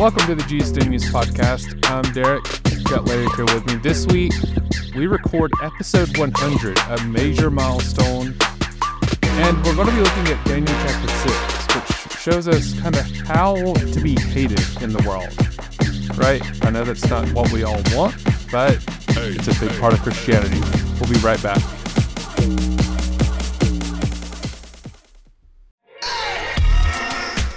Welcome to the Jesus Name News Podcast. I'm Derek. Got Larry here with me. This week, we record episode 100, a major milestone. And we're going to be looking at Daniel chapter 6, which shows us kind of how to be hated in the world. Right? I know that's not what we all want, but it's a big part of Christianity. We'll be right back.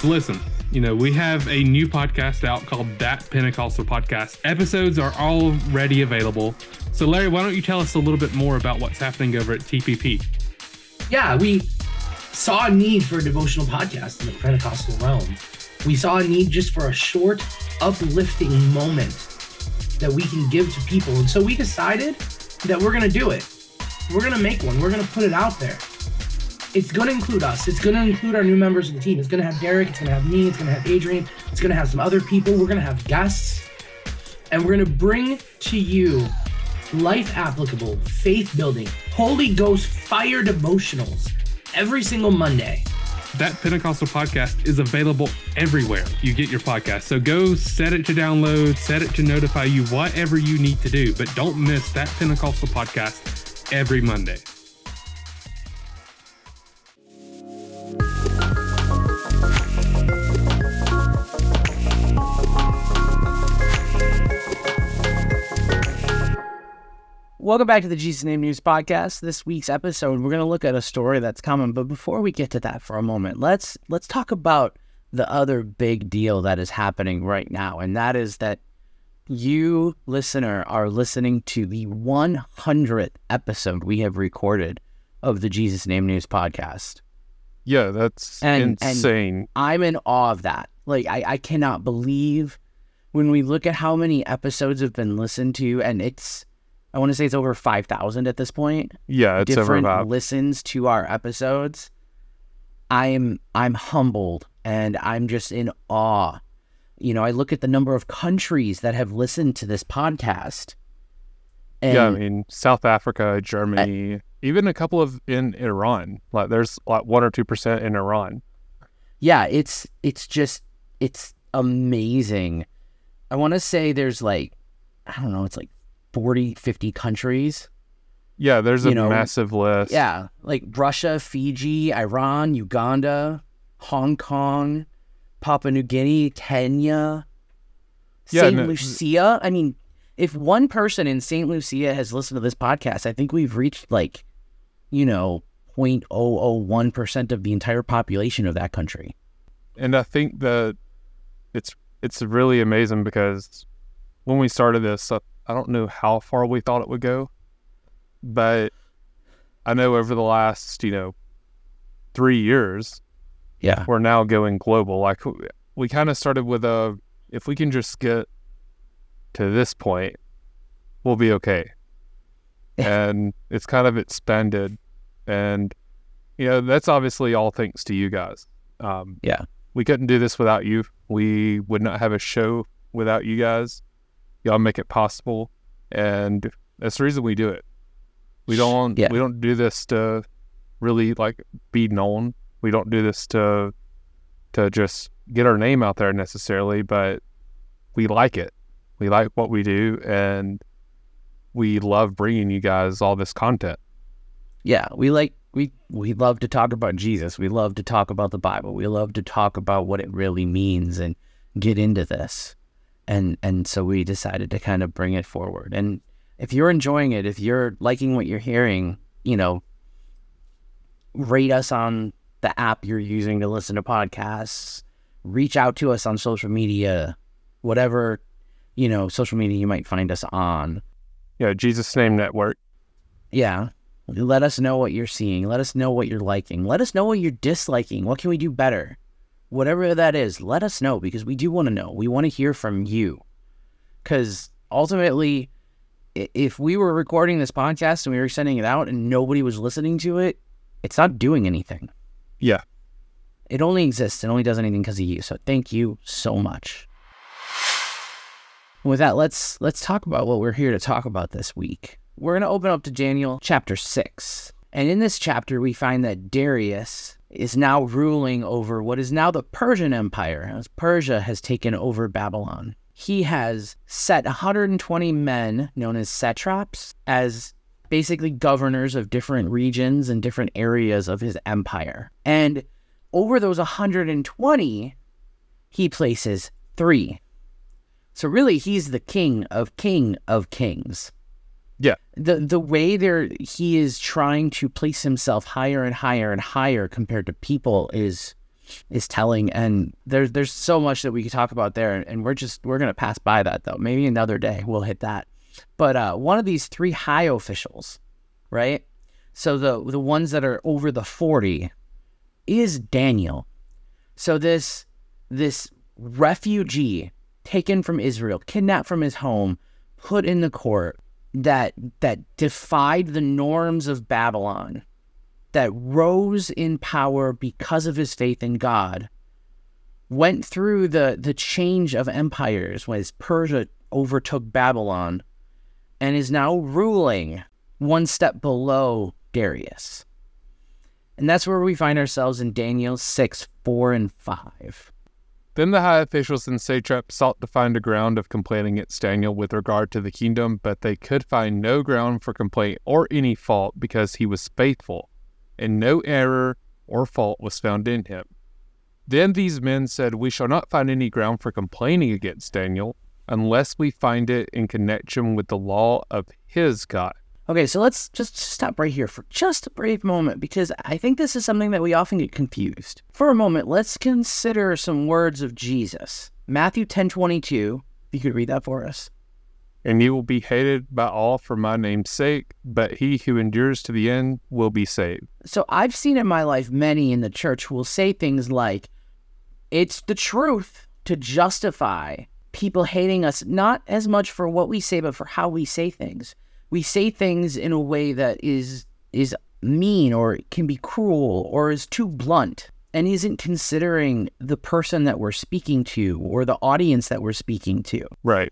Listen, you know, we have a new podcast out called That Pentecostal Podcast. Episodes are already available. So, Larry, why don't you tell us a little bit more about what's happening over at TPP? Yeah, we saw a need for a devotional podcast in the Pentecostal realm. We saw a need just for a short, uplifting moment that we can give to people. And so we decided that we're going to do it. We're going to make one, we're going to put it out there it's going to include us. It's going to include our new members of the team. It's going to have Derek. It's going to have me. It's going to have Adrian. It's going to have some other people. We're going to have guests. And we're going to bring to you life applicable, faith building, Holy Ghost fire devotionals every single Monday. That Pentecostal podcast is available everywhere you get your podcast. So go set it to download, set it to notify you, whatever you need to do. But don't miss that Pentecostal podcast every Monday. Welcome back to the Jesus Name News Podcast. This week's episode, we're going to look at a story that's coming. But before we get to that for a moment, let's let's talk about the other big deal that is happening right now, and that is that you, listener, are listening to the 100th episode we have recorded of the Jesus Name News Podcast. Yeah, that's And- and- insane. I'm in awe of that. Like, I, I cannot believe when we look at how many episodes have been listened to, and it's, I want to say it's over 5,000 at this point. yeah, it's over different about. listens to our episodes. I'm I'm humbled and I'm just in awe. You know, I look at the number of countries that have listened to this podcast. And yeah, I mean, South Africa, Germany, even a couple of in Iran. Like, there's like one or two percent in Iran. yeah, it's it's just it's amazing. I want to say there's like I don't know, it's like 40, 50 countries. Yeah, there's a know, massive list. Yeah, like Russia, Fiji, Iran, Uganda, Hong Kong, Papua New Guinea, Kenya, Yeah, St. no- Lucia. I mean, if one person in St. Lucia has listened to this podcast, I think we've reached like, you know, 0.001% of the entire population of that country. and I think that it's it's really amazing because when we started this, I, I don't know how far we thought it would go, but I know over the last you know three years, Yeah. we're now going global. Like we kind of started with a, if we can just get to this point, we'll be okay. and it's kind of expanded, and you know that's obviously all thanks to you guys. Um, Yeah. we couldn't do this without you. We would not have a show without you guys. Y'all make it possible, and that's the reason we do it. We don't. Yeah. We don't do this to really like be known. We don't do this to to just get our name out there necessarily, but we like it. We like what we do, and we love bringing you guys all this content. Yeah, we like we we love to talk about Jesus. We love to talk about the Bible. We love to talk about what it really means and get into this. And and so we decided to kind of bring it forward. And if you're enjoying it, if you're liking what you're hearing, you know, rate us on the app you're using to listen to podcasts. Reach out to us on social media, whatever, you know, social media you might find us on. Yeah, Jesus Name Network. Yeah. Let us know what you're seeing. Let us know what you're liking. Let us know what you're disliking. What can we do better? Whatever that is, let us know because we do want to know. We want to hear from you. Because ultimately, if we were recording this podcast and we were sending it out and nobody was listening to it, it's not doing anything. Yeah. It only exists. It only does anything because of you. So thank you so much. With that, let's let's talk about what we're here to talk about this week. We're going to open up to Daniel chapter 6. And in this chapter, we find that Darius is now ruling over what is now the Persian Empire, as Persia has taken over Babylon. He has set 120 men, known as satraps, as basically governors of different regions and different areas of his empire. And over those 120, he places three. So really, he's the king of king of kings. Yeah. The the way there he is trying to place himself higher and higher and higher compared to people is is telling and there's there's so much that we could talk about there and we're just we're gonna pass by that though. Maybe another day we'll hit that. But uh, one of these three high officials, right? So the the ones that are over the 40 is Daniel. So this this refugee taken from Israel, kidnapped from his home, put in the court that that defied the norms of Babylon, that rose in power because of his faith in God, went through the the change of empires when Persia overtook Babylon, and is now ruling one step below Darius. And that's where we find ourselves in Daniel 6, 4, and 5. Then the high officials and satraps sought to find a ground of complaint against Daniel with regard to the kingdom, but they could find no ground for complaint or any fault because he was faithful, and no error or fault was found in him. Then these men said, We shall not find any ground for complaining against Daniel unless we find it in connection with the law of his God. Okay, so let's just stop right here for just a brief moment because I think this is something that we often get confused. For a moment, let's consider some words of Jesus. Matthew 10 22. If you could read that for us. And you will be hated by all for my name's sake, but he who endures to the end will be saved. So I've seen in my life many in the church who will say things like, it's the truth to justify people hating us, not as much for what we say, but for how we say things we say things in a way that is is mean or can be cruel or is too blunt and isn't considering the person that we're speaking to or the audience that we're speaking to. Right.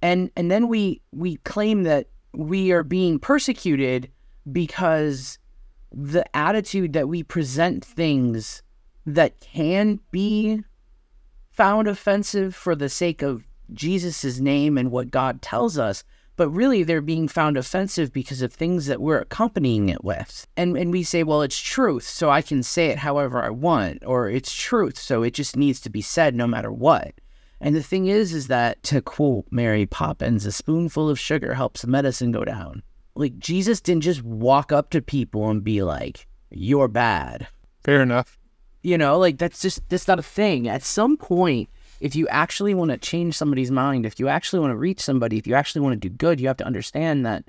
And and then we we claim that we are being persecuted because the attitude that we present things that can be found offensive for the sake of Jesus' name and what God tells us but really they're being found offensive because of things that we're accompanying it with. And and we say, well, it's truth, so I can say it however I want, or it's truth, so it just needs to be said no matter what. And the thing is, is that to quote Mary Poppins, a spoonful of sugar helps the medicine go down. Like Jesus didn't just walk up to people and be like, "You're bad." Fair enough. You know, like that's just that's not a thing. At some point, if you actually want to change somebody's mind, if you actually want to reach somebody, if you actually want to do good, you have to understand that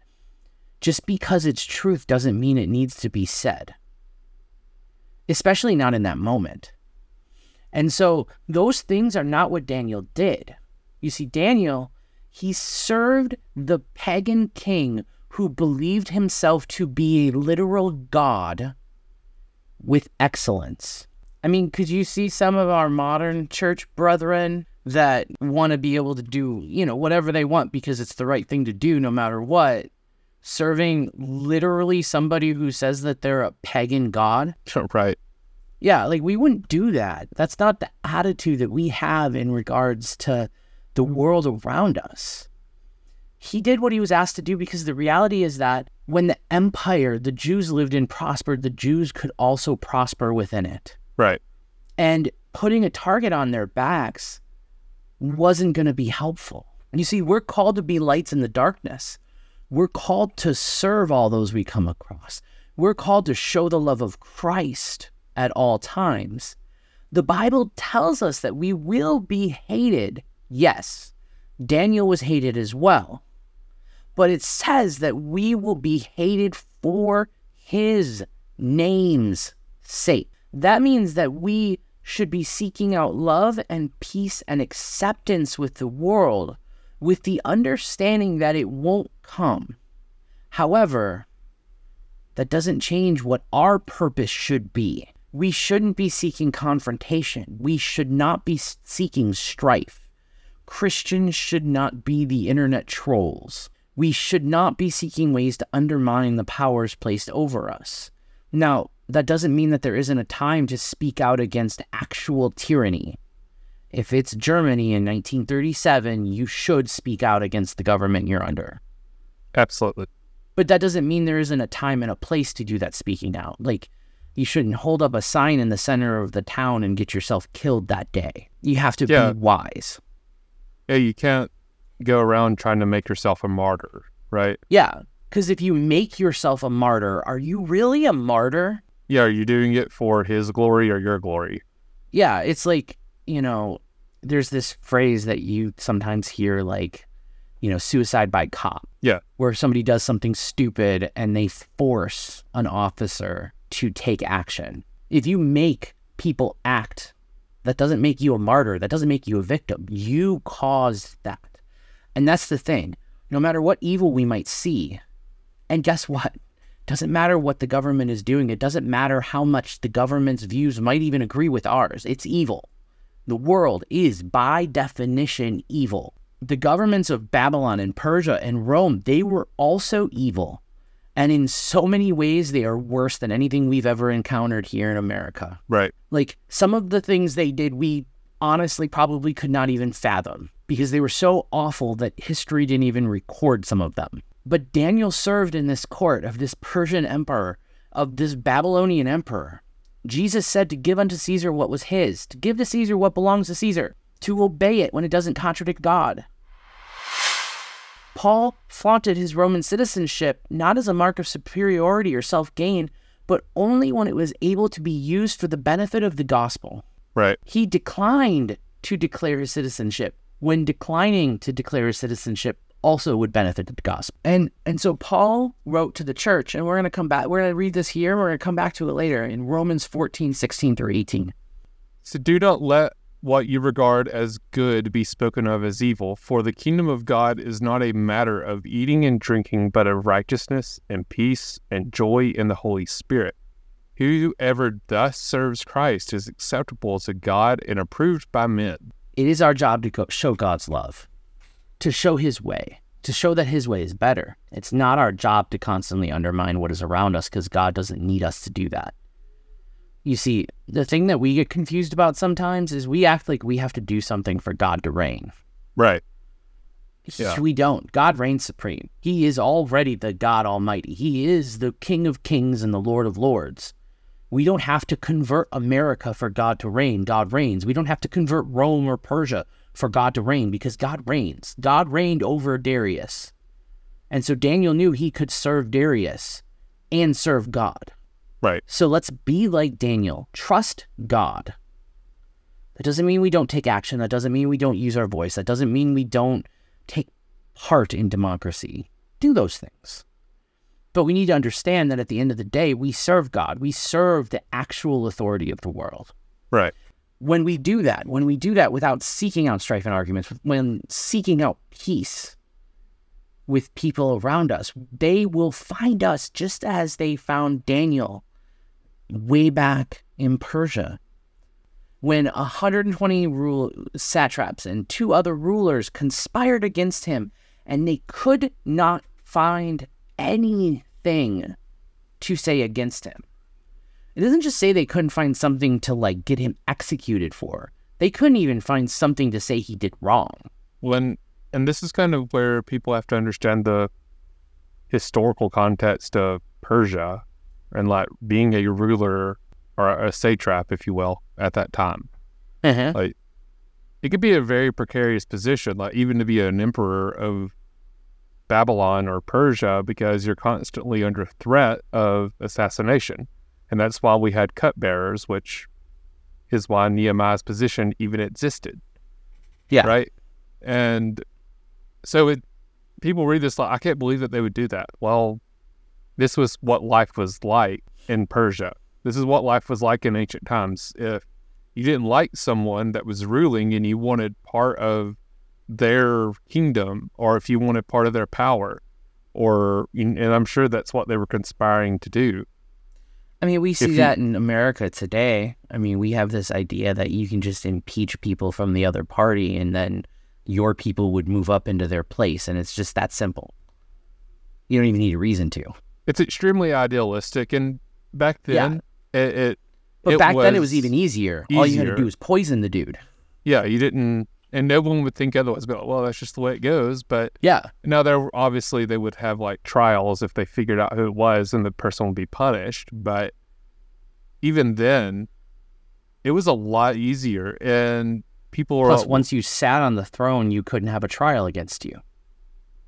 just because it's truth doesn't mean it needs to be said, especially not in that moment. And so those things are not what Daniel did. You see, Daniel, he served the pagan king who believed himself to be a literal god with excellence. I mean, could you see some of our modern church brethren that want to be able to do, you know, whatever they want because it's the right thing to do no matter what, serving literally somebody who says that they're a pagan god? Right. Yeah, like we wouldn't do that. That's not the attitude that we have in regards to the world around us. He did what he was asked to do because the reality is that when the empire the Jews lived in prospered, the Jews could also prosper within it. Right. And putting a target on their backs wasn't going to be helpful. And you see, we're called to be lights in the darkness. We're called to serve all those we come across. We're called to show the love of Christ at all times. The Bible tells us that we will be hated. Yes, Daniel was hated as well. But it says that we will be hated for his name's sake. That means that we should be seeking out love and peace and acceptance with the world with the understanding that it won't come. However, that doesn't change what our purpose should be. We shouldn't be seeking confrontation. We should not be seeking strife. Christians should not be the internet trolls. We should not be seeking ways to undermine the powers placed over us. Now, that doesn't mean that there isn't a time to speak out against actual tyranny. If it's Germany in 1937, you should speak out against the government you're under. Absolutely. But that doesn't mean there isn't a time and a place to do that speaking out. Like, you shouldn't hold up a sign in the center of the town and get yourself killed that day. You have to Yeah. be wise. Yeah, you can't go around trying to make yourself a martyr, right? Yeah. Because if you make yourself a martyr, are you really a martyr? Yeah, are you doing it for his glory or your glory? Yeah. It's like, you know, there's this phrase that you sometimes hear, like, you know, suicide by cop. Yeah. Where somebody does something stupid and they force an officer to take action. If you make people act, that doesn't make you a martyr. That doesn't make you a victim. You caused that. And that's the thing. No matter what evil we might see, and guess what? Doesn't matter what the government is doing. It doesn't matter how much the government's views might even agree with ours. It's evil. The world is, by definition, evil. The governments of Babylon and Persia and Rome, they were also evil. And in so many ways, they are worse than anything we've ever encountered here in America. Right. Like some of the things they did, we honestly probably could not even fathom because they were so awful that history didn't even record some of them. But Daniel served in this court of this Persian emperor, of this Babylonian emperor. Jesus said to give unto Caesar what was his, to give to Caesar what belongs to Caesar, to obey it when it doesn't contradict God. Paul flaunted his Roman citizenship not as a mark of superiority or self gain, but only when it was able to be used for the benefit of the gospel. Right. He declined to declare his citizenship when declining to declare his citizenship also would benefit the gospel. And and so Paul wrote to the church, and we're gonna come back, we're gonna read this here, we're gonna come back to it later in Romans 14, 16 through 18. So do not let what you regard as good be spoken of as evil, for the kingdom of God is not a matter of eating and drinking, but of righteousness and peace and joy in the Holy Spirit. Whoever thus serves Christ is acceptable to God and approved by men. It is our job to show God's love, to show his way, to show that his way is better. It's not our job to constantly undermine what is around us because God doesn't need us to do that. You see, the thing that we get confused about sometimes is we act like we have to do something for God to reign. Right. Yeah. We don't. God reigns supreme. He is already the God Almighty. He is the King of Kings and the Lord of Lords. We don't have to convert America for God to reign. God reigns. We don't have to convert Rome or Persia for God to reign because God reigns. God reigned over Darius. And so Daniel knew he could serve Darius and serve God. Right. So let's be like Daniel. Trust God. That doesn't mean we don't take action. That doesn't mean we don't use our voice. That doesn't mean we don't take part in democracy. Do those things. But we need to understand that at the end of the day, we serve God. We serve the actual authority of the world. Right. When we do that, when we do that without seeking out strife and arguments, when seeking out peace with people around us, they will find us just as they found Daniel way back in Persia. When 120 rule satraps and two other rulers conspired against him, and they could not find anything to say against him. It doesn't just say they couldn't find something to like get him executed for. They couldn't even find something to say he did wrong. When and this is kind of where people have to understand the historical context of Persia and like being a ruler or a satrap, if you will, at that time. Uh-huh. Like it could be a very precarious position, like even to be an emperor of Babylon or Persia, because you're constantly under threat of assassination. And that's why we had cupbearers, which is why Nehemiah's position even existed. Yeah. Right. And so it people read this like I can't believe that they would do that. Well, this was what life was like in Persia. This is what life was like in ancient times. If you didn't like someone that was ruling and you wanted part of their kingdom or if you wanted part of their power or and I'm sure that's what they were conspiring to do. I mean, we see you- that in America today. I mean, we have this idea that you can just impeach people from the other party and then your people would move up into their place. And it's just that simple. You don't even need a reason to. It's extremely idealistic and back Yeah. then It, it But It back then it was was even easier. All you had to do was poison the dude. yeah, you didn't, and no one would think otherwise. But well, that's just the way it goes. But Yeah. now there obviously they would have like trials if they figured out who it was, and the person would be punished. But even then, it was a lot easier, and people were Plus, once you sat on the throne, you couldn't have a trial against you.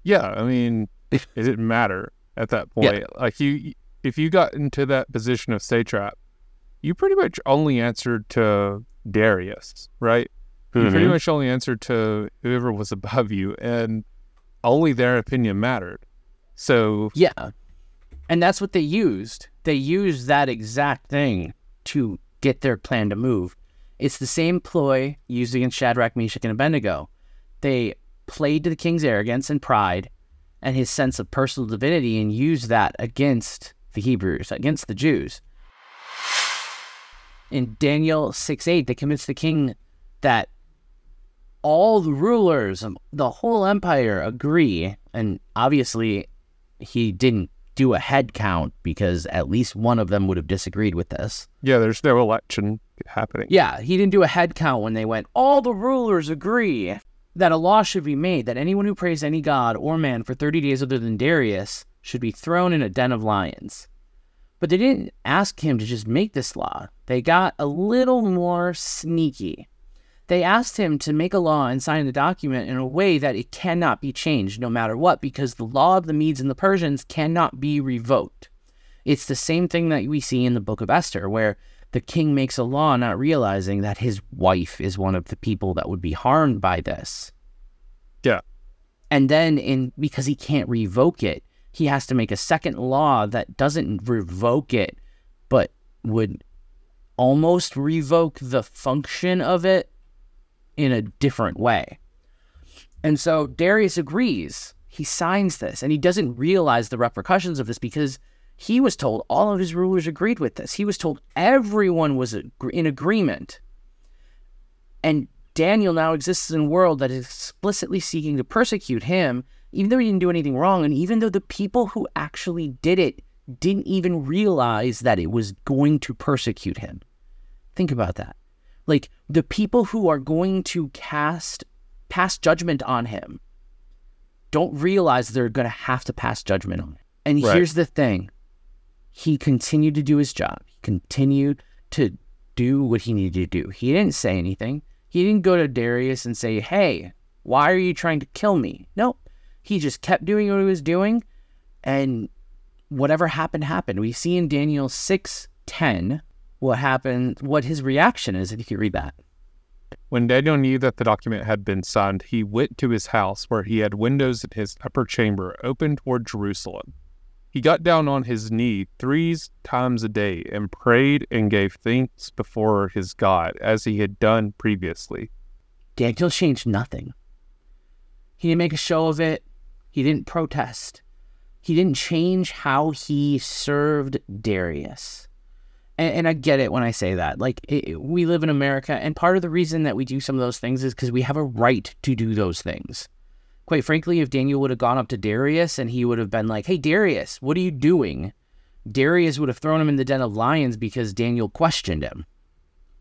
Yeah, I mean, it didn't matter at that Yeah. point. Like you, if you got into that position of satrap, you pretty much only answered to Darius, right? You pretty Mhm. much only answered to whoever was above you, and only their opinion mattered. So Yeah. And that's what they used. They used that exact thing to get their plan to move. It's the same ploy used against Shadrach, Meshach, and Abednego. They played to the king's arrogance and pride and his sense of personal divinity and used that against the Hebrews, against the Jews. In Daniel 6 8, they convinced the king that all the rulers of the whole empire agree, and obviously he didn't do a head count because at least one of them would have disagreed with this. yeah, there's no election happening. Yeah, he didn't do a head count when they went, all the rulers agree that a law should be made that anyone who prays any god or man for 30 days other than Darius should be thrown in a den of lions. But they didn't ask him to just make this law. They got a little more sneaky. They asked him to make a law and sign the document in a way that it cannot be changed no matter what, because the law of the Medes and the Persians cannot be revoked. It's the same thing that we see in the book of Esther, where the king makes a law not realizing that his wife is one of the people that would be harmed by this. Yeah. And then in because he can't revoke it, he has to make a second law that doesn't revoke it, but would almost revoke the function of it in a different way. And so Darius agrees. He signs this and he doesn't realize the repercussions of this because he was told all of his rulers agreed with this. He was told everyone was in agreement. And Daniel now exists in a world that is explicitly seeking to persecute him, even though he didn't do anything wrong, and even though the people who actually did it didn't even realize that it was going to persecute him. Think about that. Like the people who are going to cast pass judgment on him don't realize they're going to have to pass judgment on him. And Right. here's the thing. He continued to do his job. He continued to do what he needed to do. He didn't say anything. He didn't go to Darius and say, "Hey, why are you trying to kill me?" No. He just kept doing what he was doing and whatever happened happened. We see in Daniel 6:10 what happened, what his reaction is if you read that. When Daniel knew that the document had been signed, he went to his house where he had windows in his upper chamber open toward Jerusalem. He got down on his knee three times a day and prayed and gave thanks before his God as he had done previously. Daniel changed nothing. He didn't make a show of it. He didn't protest. He didn't change how he served Darius. And, and I get it when I say that. Like, it, we live in America, and part of the reason that we do some of those things is because we have a right to do those things. Quite frankly, if Daniel would have gone up to Darius and he would have been like, hey, Darius, what are you doing? Darius would have thrown him in the den of lions because Daniel questioned him.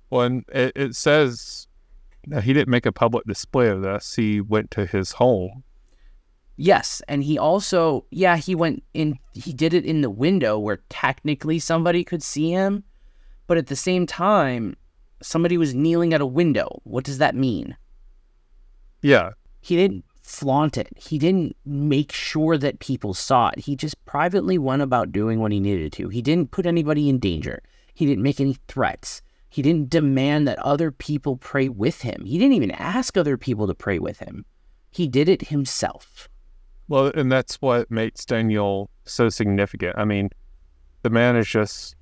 Well, and it, it says that he didn't make a public display of this. He went to his home. Yes, and he also, yeah, he went in, he did it in the window where technically somebody could see him, but at the same time, somebody was kneeling at a window. What does that mean? Yeah, He didn't flaunt it, he didn't make sure that people saw it. He just privately went about doing what he needed to. He didn't put anybody in danger, he didn't make any threats. He didn't demand that other people pray with him. He didn't even ask other people to pray with him. He did it himself. Well, and that's what makes Daniel so significant. I mean, the man is just,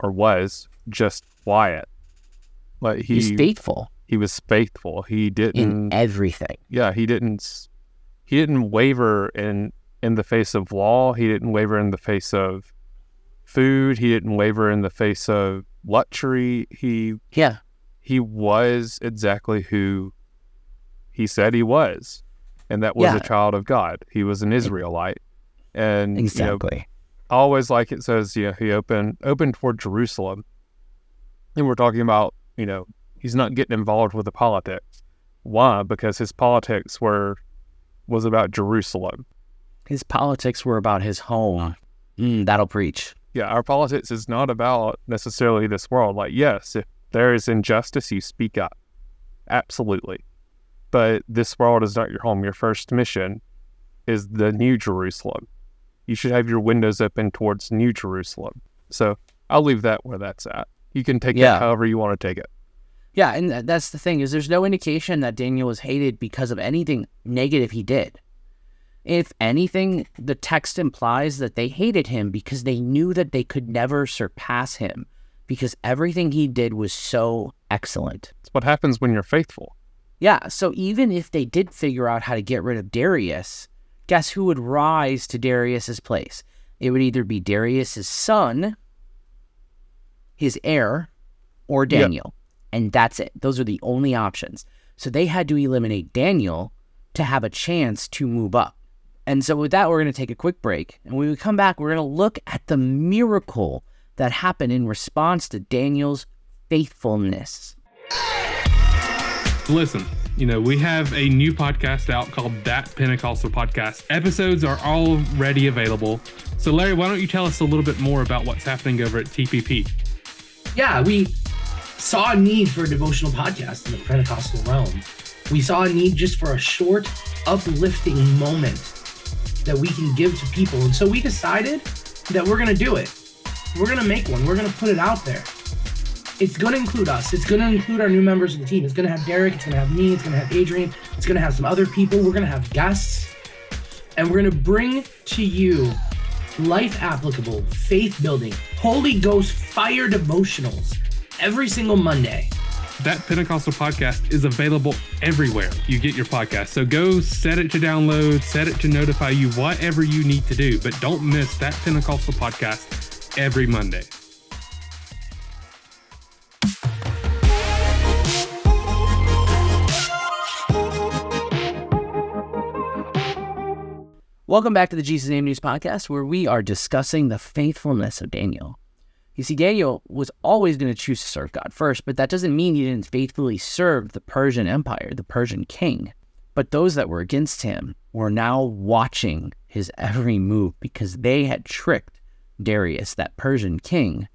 or was just quiet. Like he He's faithful. he was faithful. He didn't. In everything. yeah, he didn't. He didn't waver in in the face of law. He didn't waver in the face of food. He didn't waver in the face of luxury. He Yeah. he was exactly who he said he was, and that was Yeah. a child of God. He was an Israelite, and you know, Exactly. Always like it says, you know, he opened opened toward Jerusalem. And we're talking about, you know, he's not getting involved with the politics. Why? Because his politics were was about Jerusalem. His politics were about his home. Mm, that'll preach. Yeah, our politics is not about necessarily this world. Like, yes, if there is injustice, you speak up. Absolutely. But this world is not your home. Your first mission is the New Jerusalem. You should have your windows open towards New Jerusalem. So I'll leave that where that's at. You can take Yeah. it however you want to take it. Yeah, and that's the thing is there's no indication that Daniel was hated because of anything negative he did. If anything, the text implies that they hated him because they knew that they could never surpass him because everything he did was so excellent. It's what happens when you're faithful. Yeah, so even if they did figure out how to get rid of Darius, guess who would rise to Darius's place? It would either be Darius's son, his heir, or. Daniel. And that's it. Those are the only options. So they had to eliminate Daniel to have a chance to move up. And so with that, we're going to take a quick break. And when we come back, we're going to look at the miracle that happened in response to Daniel's faithfulness. Listen, you know, we have a new podcast out called That Pentecostal Podcast. Episodes are already available. So, Larry, why don't you tell us a little bit more about what's happening over at TPP? yeah, we saw a need for a devotional podcast in the Pentecostal realm. We saw a need just for a short, uplifting moment that we can give to people. And so we decided that we're going to do it. We're going to make one, we're going to put it out there. It's going to include us. It's going to include our new members of the team. It's going to have Derek. It's going to have me. It's going to have Adrian. It's going to have some other people. We're going to have guests. And we're going to bring to you life applicable, faith building, Holy Ghost fire devotionals every single Monday. That Pentecostal Podcast is available everywhere you get your podcast. So go set it to download, set it to notify you, whatever you need to do. But don't miss that Pentecostal Podcast every Monday. Welcome back to the Jesus Name News Podcast, where we are discussing the faithfulness of Daniel. You see, Daniel was always going to choose to serve God first, but that doesn't mean he didn't faithfully serve the Persian Empire, the Persian king. But those that were against him were now watching his every move because they had tricked Darius, that Persian king,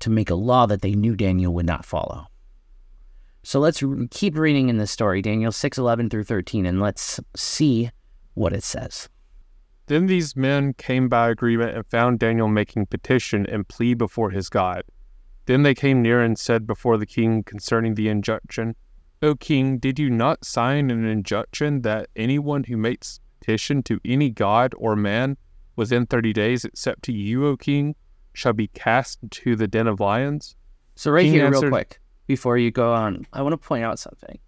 to make a law that they knew Daniel would not follow. So let's keep reading in this story, Daniel 6 11 through 13, and let's see what it says. Then these men came by agreement and found Daniel making petition and plea before his God. Then they came near and said before the king concerning the injunction, O king, did you not sign an injunction that anyone who makes petition to any god or man within thirty days, except to you, O king, shall be cast into the den of lions? So right King here, answered- real quick, before you go on, I want to point out something.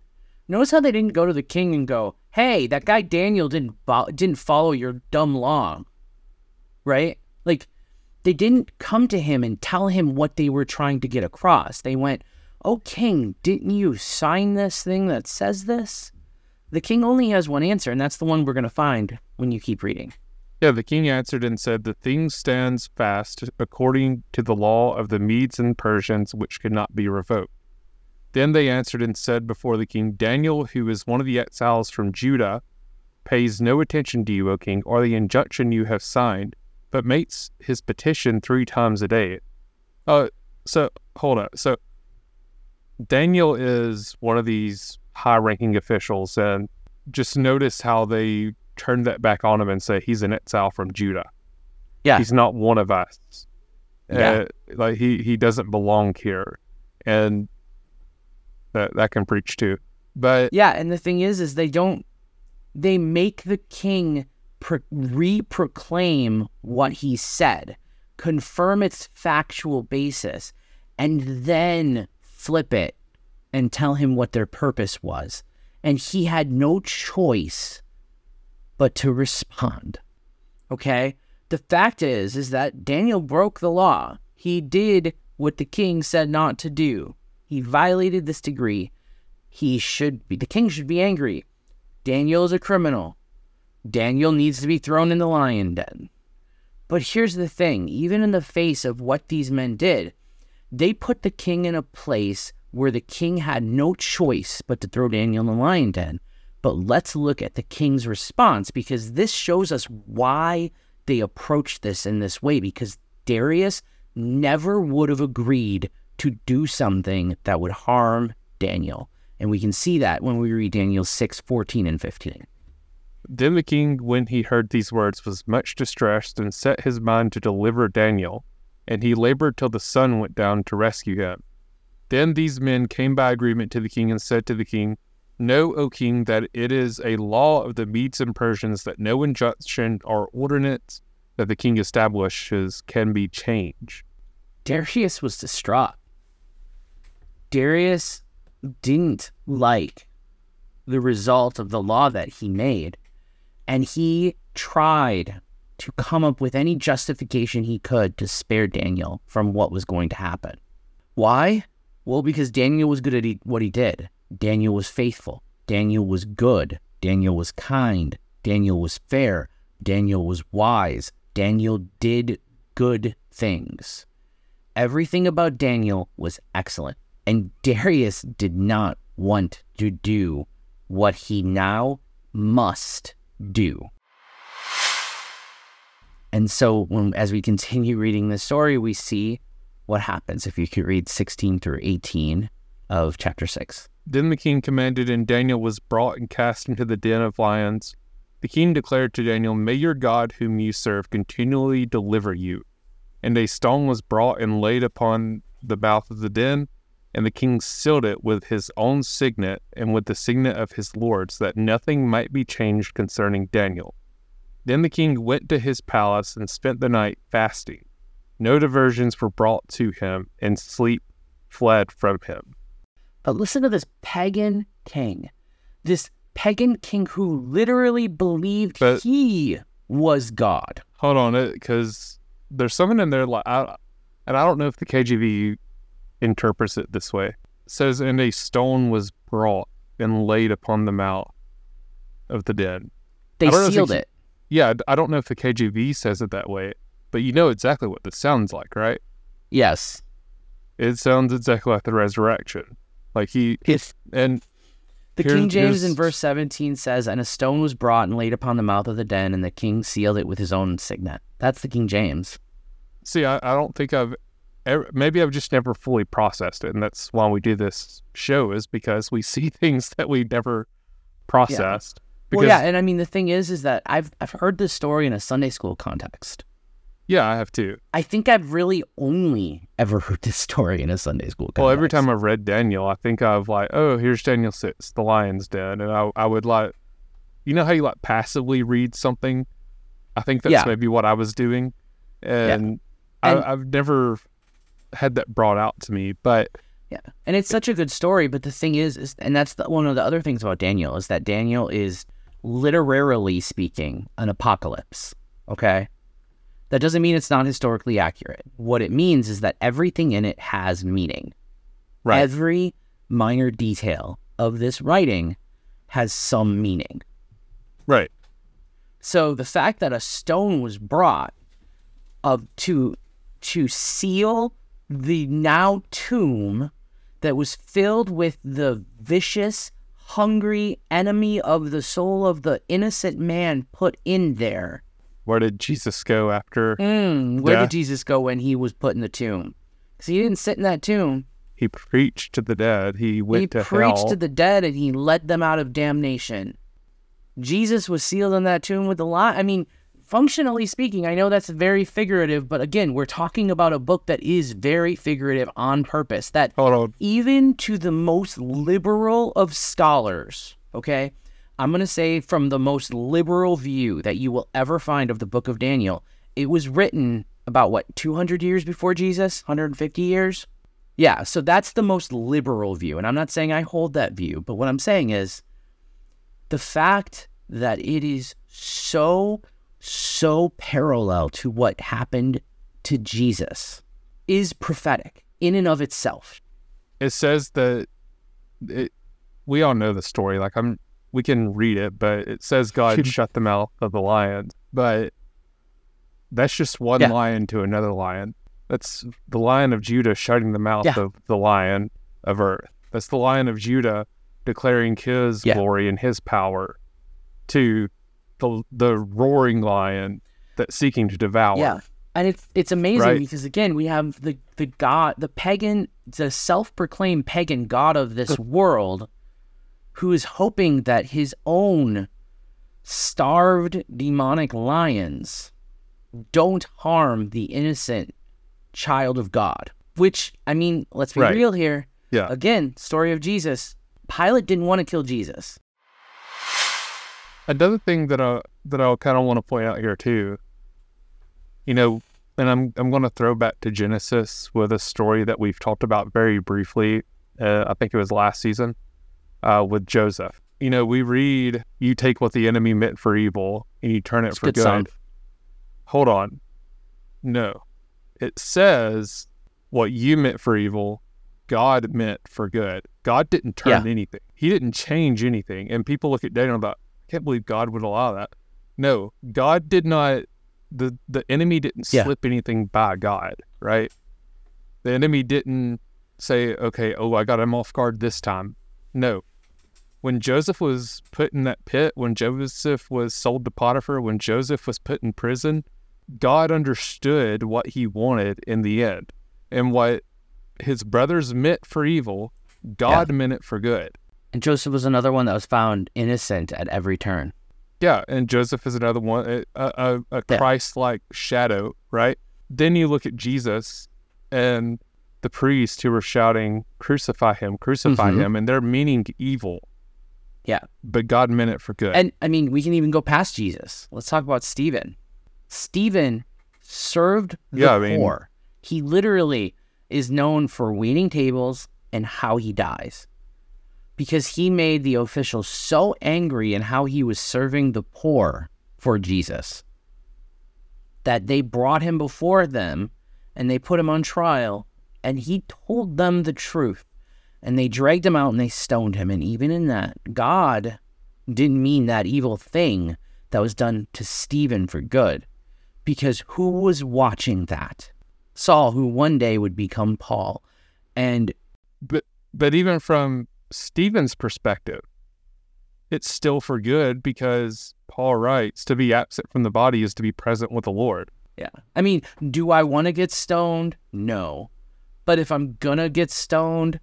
Notice how they didn't go to the king and go, "Hey, that guy Daniel didn't fo- didn't follow your dumb law," right? Like they didn't come to him and tell him what they were trying to get across. They went, "Oh, king, didn't you sign this thing that says this?" The king only has one answer, and that's the one we're going to find when you keep reading. Yeah, the king answered and said, The thing stands fast according to the law of the Medes and Persians, which cannot be revoked. Then they answered and said before the king, Daniel, who is one of the exiles from Judah, pays no attention to you, O king, or the injunction you have signed, but makes his petition three times a day. Uh, so, hold on. So, Daniel is one of these high ranking officials, and just notice how they turn that back on him and say he's an exile from Judah. Yeah. He's not one of us. Yeah. Uh, like he, he doesn't belong here. And that that can preach too. But Yeah, and the thing is, is they don't. They make the king pro- re-proclaim what he said, confirm its factual basis, and then flip it and tell him what their purpose was. And he had no choice but to respond. Okay? The fact is is that Daniel broke the law. He did what the king said not to do. He violated this decree. He should be the king should be angry. Daniel is a criminal. Daniel needs to be thrown in the lion den. But here's the thing even in the face of what these men did, they put the king in a place where the king had no choice but to throw Daniel in the lion den. But let's look at the king's response because this shows us why they approached this in this way. Because Darius never would have agreed to do something that would harm Daniel. And we can see that when we read Daniel 6 14 and 15. Then the king, when he heard these words, was much distressed and set his mind to deliver Daniel, and he labored till the sun went down to rescue him. Then these men came by agreement to the king and said to the king, Know, O king, that it is a law of the Medes and Persians that no injunction or ordinance that the king establishes can be changed. Darius was distraught. Darius didn't like the result of the law that he made, and he tried to come up with any justification he could to spare Daniel from what was going to happen. Why? Well, because Daniel was good at what he did. Daniel was faithful. Daniel was good. Daniel was kind. Daniel was fair. Daniel was wise. Daniel did good things. Everything about Daniel was excellent. And Darius did not want to do what he now must do. And so, when, as we continue reading the story, we see what happens if you could read 16 through 18 of chapter 6. Then the king commanded, and Daniel was brought and cast into the den of lions. The king declared to Daniel, May your God, whom you serve, continually deliver you. And a stone was brought and laid upon the mouth of the den, and the king sealed it with his own signet and with the signet of his lords, that nothing might be changed concerning Daniel. Then the king went to his palace and spent the night fasting. No diversions were brought to him, and sleep fled from him. But listen to this pagan king, this pagan king who literally believed But- he was God. Hold on, because there's something in there, like, I, and I don't know if the KJV interprets it this way. It says, and a stone was brought and laid upon the mouth of the den. They sealed it. Yeah, I don't know if the KJV says it that way, but you know exactly what this sounds like, right? Yes. It sounds exactly like the resurrection. Like he His, and the King James in verse 17 says, And a stone was brought and laid upon the mouth of the den, and the king sealed it with his own signet. That's the King James. see, I, I don't think I've maybe I've just never fully processed it, and that's why we do this show is because we see things that we never processed. well, Because yeah, and I mean, the thing is, is that I've, I've heard this story in a Sunday school context. yeah, I have too. I think I've really only ever heard this story in a Sunday school context. Well, every time I've read Daniel, I think I've like, oh, here's Daniel six, the lion's den, and I I would like, you know how you like passively read something. I think that's Yeah. maybe what I was doing, and, And- I, I've never had that brought out to me. But Yeah, and it's such a good story. But the thing is, is and that's the, one of the other things about Daniel is that Daniel is literarily speaking an apocalypse. Okay, that doesn't mean it's not historically accurate. What it means is that everything in it has meaning. right, Every minor detail of this writing has some meaning. right, So the fact that a stone was brought of to to seal the now tomb that was filled with the vicious, hungry enemy of the soul of the innocent man put in there. where did Jesus go after Mm, where Yeah. did Jesus go when he was put in the tomb? Because he didn't sit in that tomb. he preached to the dead? He went he to preached to the dead and he led them out of damnation. Jesus was sealed in that tomb with a lot. I mean, functionally speaking, I know that's very figurative, but again, we're talking about a book that is very figurative on purpose. That on, even to the most liberal of scholars, okay, I'm going to say from the most liberal view that you will ever find of the book of Daniel, it was written about what, 200 years before Jesus? 150 years? Yeah, so that's the most liberal view. And I'm not saying I hold that view, but what I'm saying is the fact that it is so, so parallel to what happened to Jesus is prophetic in and of itself. it says that it, we all know the story. Like I'm, we can read it, but it says God shut the mouth of the lion. But That's just one Yeah. lion to another lion. That's the lion of Judah shutting the mouth Yeah. of the lion of earth. That's the lion of Judah declaring his Yeah. glory and his power to the the roaring lion that's seeking to devour. Yeah. And it's it's amazing Right. because again we have the the god the pagan the self-proclaimed pagan god of this world who is hoping that his own starved demonic lions don't harm the innocent child of God. Which I mean, let's be Right. real here. Yeah. Again, story of Jesus. Pilate didn't want to kill Jesus. Another thing that I that I kind of want to point out here too, you know, and I'm I'm going to throw back to Genesis with a story that we've talked about very briefly. Uh, I think it was last season uh, with Joseph. You know, we read, "You take what the enemy meant for evil and you turn it It's for good good." Hold on, no, it says what you meant for evil, God meant for good. God didn't turn anything. He didn't change anything. And people look at Daniel I can't believe God would allow that. No, God did not the the enemy didn't Yeah. slip anything by God, right? The enemy didn't say, okay, oh, I got him off guard this time. No. When Joseph was put in that pit, when Joseph was sold to Potiphar, when Joseph was put in prison, God understood what he wanted in the end. And what his brothers meant for evil, God meant it for good. And Joseph was another one that was found innocent at every turn. Yeah, and Joseph is another one, a, a, a Christ-like shadow, right? Then you look at Jesus and the priests who were shouting, "Crucify him! Crucify Mhm. him!" and they're meaning evil, Yeah. but God meant it for good. And I mean, we can even go past Jesus. Let's talk about Stephen. Stephen served the Yeah, I mean- poor. He literally is known for waiting tables and how he dies. Because he made the officials so angry in how he was serving the poor for Jesus that they brought him before them and they put him on trial and he told them the truth. And they dragged him out and they stoned him. And even in that, God didn't mean that evil thing that was done to Stephen for good. Because who was watching that? Saul, who one day would become Paul. And but but even from Stephen's perspective, it's still for good because Paul writes, "To be absent from the body is to be present with the Lord." yeah, I mean, do I want to get stoned? No. But if I'm gonna get stoned,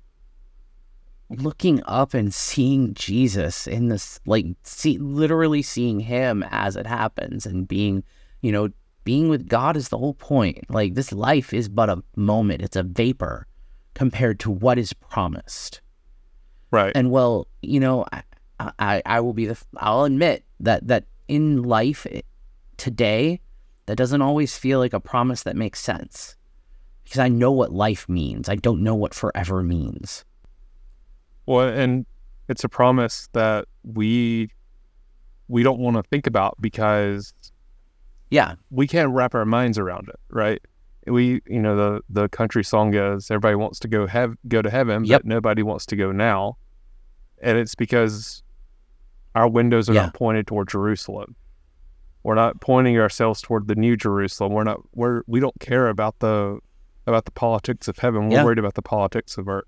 looking up and seeing Jesus in this, like, see, literally seeing him as it happens and being, you know, being with God is the whole point. Like, this life is but a moment, it's a vapor compared to what is promised. Right. And well, you know, I, I, I will be the, I'll admit that, that in life it- today, that doesn't always feel like a promise that makes sense because I know what life means. I don't know what forever means. Well, and it's a promise that we we don't want to think about because Yeah. we can't wrap our minds around it, right? We, you know, the the country song goes, "Everybody wants to go have go to heaven, Yep. but nobody wants to go now," and it's because our windows are Yeah. not pointed toward Jerusalem. We're not pointing ourselves toward the new Jerusalem. We're not. We're we don't care about the about the politics of heaven. We're Yeah. worried about the politics of earth.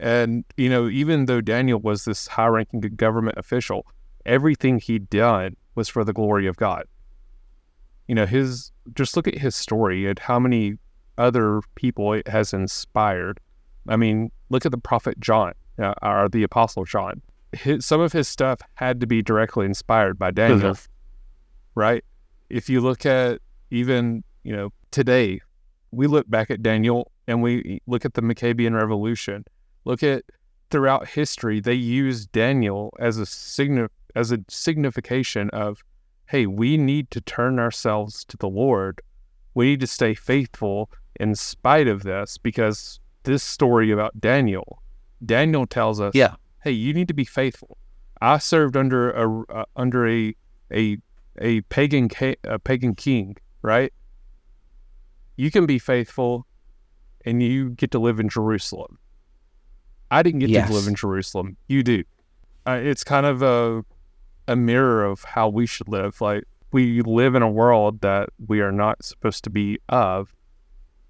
And you know, even though Daniel was this high-ranking government official, everything he'd done was for the glory of God. You know, his just look at his story and how many other people it has inspired. I mean, look at the prophet John, uh, or the apostle John. His, some of his stuff had to be directly inspired by Daniel, right? If you look at even, you know, today, we look back at Daniel and we look at the Maccabean Revolution. Look at throughout history, they used Daniel as a signi- as a signification of, hey, we need to turn ourselves to the Lord. We need to stay faithful in spite of this because this story about Daniel, Daniel tells us, Yeah. hey, you need to be faithful. I served under a uh, under a a a pagan ca- a pagan king, right? You can be faithful, and you get to live in Jerusalem. I didn't get Yes. to live in Jerusalem. You do. Uh, it's kind of a a mirror of how we should live. Like we live in a world that we are not supposed to be of.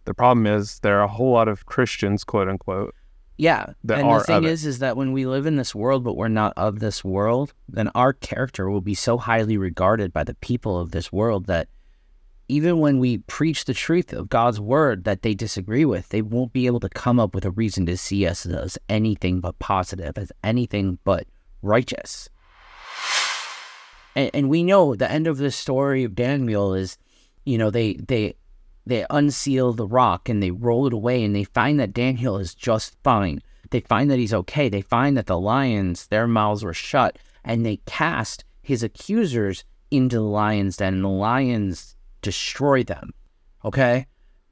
The problem is there are a whole lot of Christians, quote unquote. Yeah. And the thing of it. is, is that when we live in this world, but we're not of this world, then our character will be so highly regarded by the people of this world that even when we preach the truth of God's word that they disagree with, they won't be able to come up with a reason to see us as anything but positive, as anything but righteous. And, and we know the end of the story of Daniel is, you know, they they they unseal the rock and they roll it away and they find that Daniel is just fine. They find that he's okay. They find that the lions, their mouths were shut, and they cast his accusers into the lion's den, and the lions destroy them. Okay?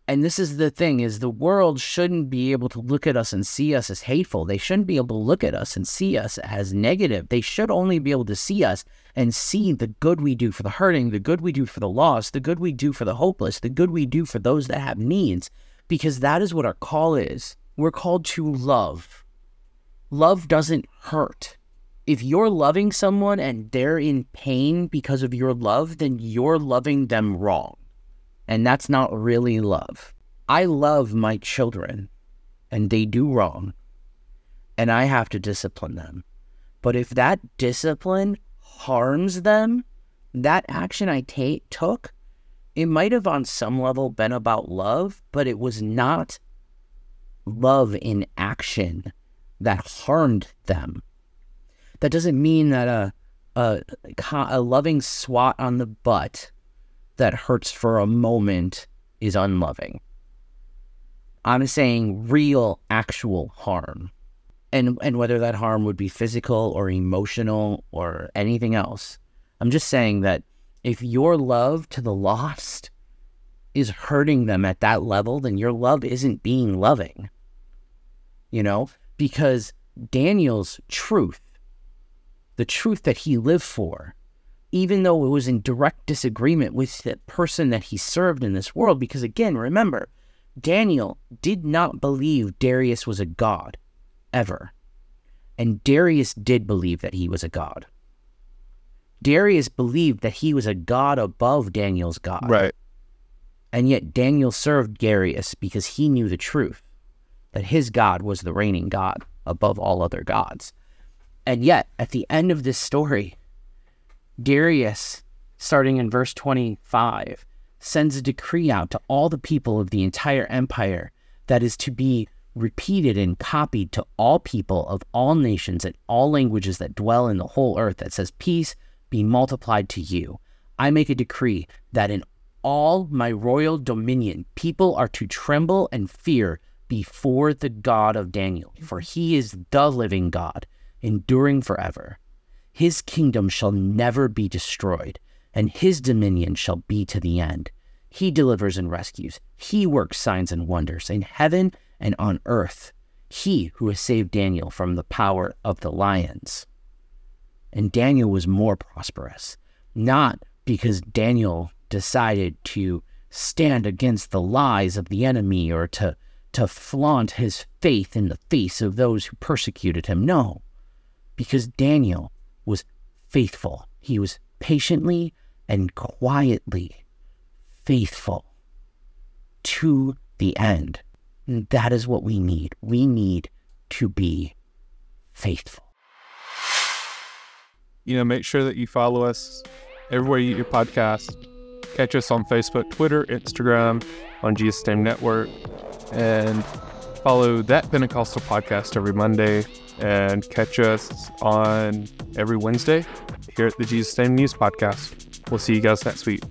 And this is the thing is the world shouldn't be able to look at us and see us as hateful. They shouldn't be able to look at us and see us as negative. They should only be able to see us and see the good we do for the hurting, the good we do for the lost, the good we do for the hopeless, the good we do for those that have needs, because that is what our call is. We're called to love. Love doesn't hurt. If you're loving someone and they're in pain because of your love, then you're loving them wrong. And that's not really love. I love my children and they do wrong, and I have to discipline them. But if that discipline harms them, that action I ta- took, it might have on some level been about love, but it was not love in action that harmed them. That doesn't mean that a a, a loving swat on the butt that hurts for a moment is unloving. I'm saying real, actual harm. And, and whether that harm would be physical or emotional or anything else. I'm just saying that if your love to the lost is hurting them at that level, then your love isn't being loving. You know, because Daniel's truth, the truth that he lived for, even though it was in direct disagreement with the person that he served in this world. Because again, remember, Daniel did not believe Darius was a god, ever. And Darius did believe that he was a god. Darius believed that he was a god above Daniel's god. Right. And yet Daniel served Darius because he knew the truth that his God was the reigning God above all other gods. And yet, at the end of this story, Darius, starting in verse 25, sends a decree out to all the people of the entire empire that is to be repeated and copied to all people of all nations and all languages that dwell in the whole earth that says, Peace be multiplied to you. I make a decree that in all my royal dominion people are to tremble and fear before the God of Daniel, for he is the living God, enduring forever. His kingdom shall never be destroyed, and his dominion shall be to the end. He delivers and rescues. He works signs and wonders in heaven and on earth. He who has saved Daniel from the power of the lions. And Daniel was more prosperous, not because Daniel decided to stand against the lies of the enemy or to, to flaunt his faith in the face of those who persecuted him. No, because Daniel faithful. He was patiently and quietly faithful to the end. And that is what we need. We need to be faithful. You know, make sure that you follow us everywhere you get your podcast. Catch us on Facebook, Twitter, Instagram, on Name Network, and follow that Pentecostal podcast every Monday. And catch us on every Wednesday here at the Jesus Name News Podcast. We'll see you guys next week.